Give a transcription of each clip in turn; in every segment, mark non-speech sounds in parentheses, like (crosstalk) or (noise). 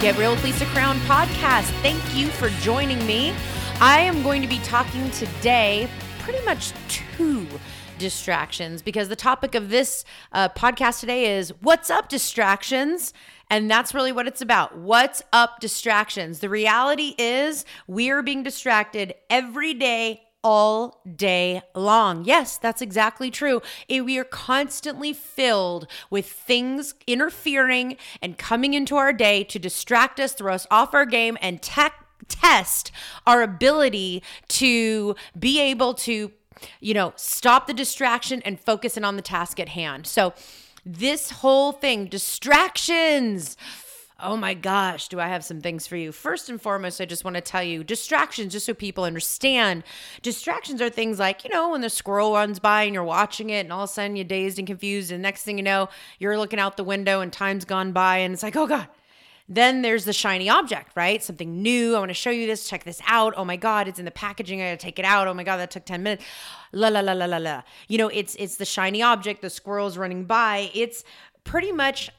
Get Real with Lisa Crown podcast. Thank you for joining me. I am going to be talking today pretty much to distractions because the topic of this uh, podcast today is What's Up Distractions? And that's really what it's about. What's up distractions? The reality is we are being distracted every day, all day long. Yes, that's exactly true. It, we are constantly filled with things interfering and coming into our day to distract us, throw us off our game, and tech test our ability to be able to you know stop the distraction and focus in on the task at hand so this whole thing distractions Oh my gosh, do I have some things for you? First and foremost, I just want to tell you distractions, just so people understand. Distractions are things like, you know, when the squirrel runs by and you're watching it, and all of a sudden you're dazed and confused, and next thing you know, you're looking out the window and time's gone by, and it's like, oh God, then there's the shiny object, right? Something new. I want to show you this. Check this out. Oh my God, it's in the packaging. I gotta take it out. Oh my God, that took 10 minutes. La la la la la la. You know, it's it's the shiny object, the squirrel's running by. It's pretty much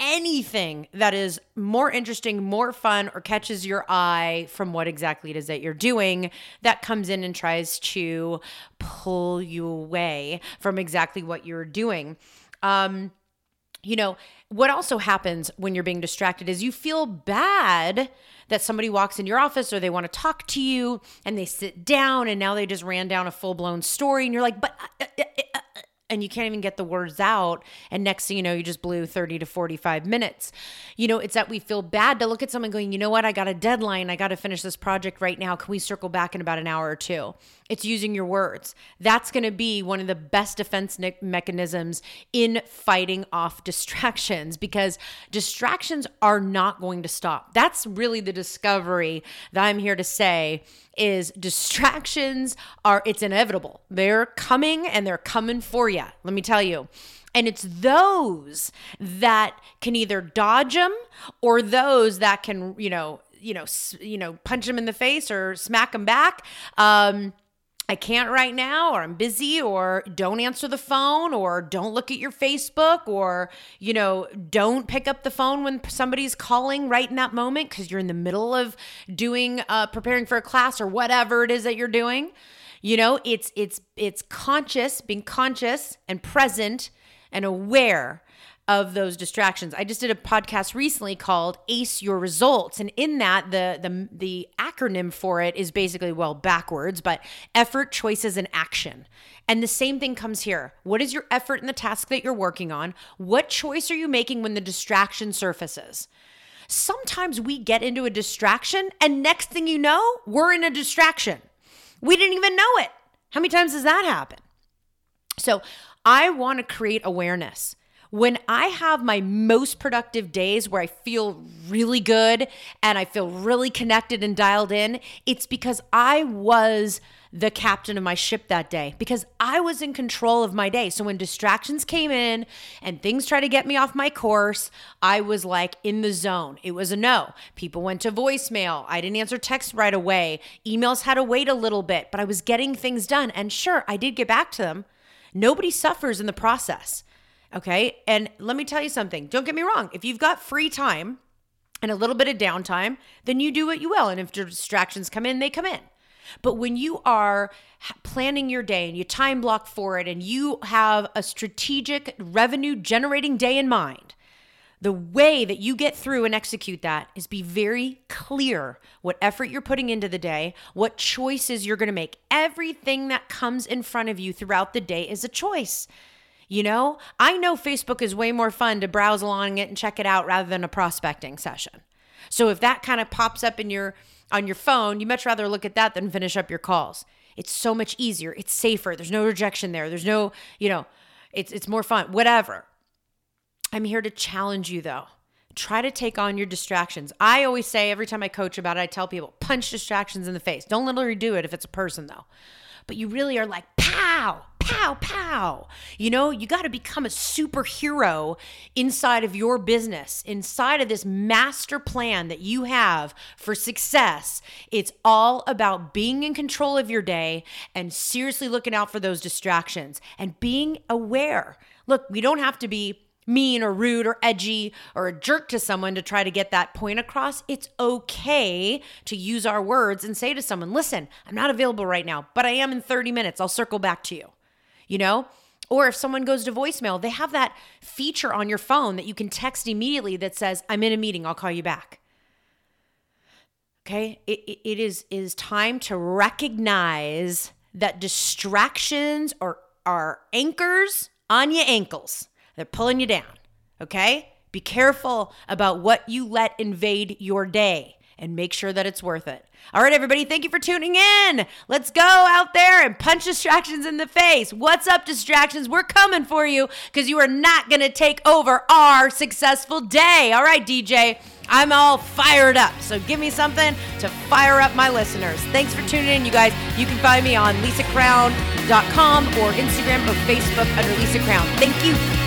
anything that is more interesting, more fun, or catches your eye from what exactly it is that you're doing that comes in and tries to pull you away from exactly what you're doing. Um, you know, what also happens when you're being distracted is you feel bad that somebody walks in your office or they want to talk to you and they sit down and now they just ran down a full blown story and you're like, but. Uh, uh, uh, uh and you can't even get the words out. And next thing you know you just blew 30 to 45 minutes. You know it's that we feel bad to look at someone going you know what? I got a deadline. I got to finish this project right now. Can we circle back in about an hour or two? It's using your words. That's going to be one of the best defense ne- mechanisms in fighting off (laughs) distractions because distractions are not going to stop. That's really the discovery that i'm here to say is distractions are it's inevitable. They're coming and they're coming for you. Let me tell you. And it's those that can either dodge them or those that can, you know, you know, you know, punch them in the face or smack them back. Um, I can't right now, or I'm busy, or don't answer the phone, or don't look at your Facebook, or, you know, don't pick up the phone when somebody's calling right in that moment because you're in the middle of doing, uh, preparing for a class or whatever it is that you're doing. You know, it's, it's, it's conscious, being conscious and present and aware of those distractions. I just did a podcast recently called Ace Your Results and in that the the the acronym for it is basically well backwards, but effort, choices and action. And the same thing comes here. What is your effort in the task that you're working on? What choice are you making when the distraction surfaces? Sometimes we get into a distraction and next thing you know, we're in a distraction. We didn't even know it. How many times does that happen? So, I want to create awareness. When I have my most productive days where I feel really good and I feel really connected and dialed in, it's because I was the captain of my ship that day because I was in control of my day. So when distractions came in and things tried to get me off my course, I was like in the zone. It was a no. People went to voicemail. I didn't answer texts right away. Emails had to wait a little bit, but I was getting things done. And sure, I did get back to them. Nobody suffers in the process. Okay. And let me tell you something. Don't get me wrong. If you've got free time and a little bit of downtime, then you do what you will. And if distractions come in, they come in. But when you are planning your day and you time block for it and you have a strategic revenue generating day in mind, the way that you get through and execute that is be very clear what effort you're putting into the day, what choices you're going to make. Everything that comes in front of you throughout the day is a choice. You know, I know Facebook is way more fun to browse along it and check it out rather than a prospecting session. So if that kind of pops up in your on your phone, you much rather look at that than finish up your calls. It's so much easier. It's safer. There's no rejection there. There's no, you know, it's it's more fun. Whatever. I'm here to challenge you though. Try to take on your distractions. I always say every time I coach about it, I tell people punch distractions in the face. Don't literally do it if it's a person though. But you really are like pow, pow, pow. You know, you got to become a superhero inside of your business, inside of this master plan that you have for success. It's all about being in control of your day and seriously looking out for those distractions and being aware. Look, we don't have to be mean or rude or edgy or a jerk to someone to try to get that point across. It's okay to use our words and say to someone, listen, I'm not available right now, but I am in 30 minutes. I'll circle back to you. You know? Or if someone goes to voicemail, they have that feature on your phone that you can text immediately that says, I'm in a meeting, I'll call you back. Okay? It, it, it is, is time to recognize that distractions are, are anchors on your ankles. They're pulling you down. Okay? Be careful about what you let invade your day and make sure that it's worth it. All right, everybody, thank you for tuning in. Let's go out there and punch distractions in the face. What's up, distractions? We're coming for you because you are not going to take over our successful day. All right, DJ. I'm all fired up. So give me something to fire up my listeners. Thanks for tuning in, you guys. You can find me on lisacrown.com or Instagram or Facebook under Lisa Crown. Thank you.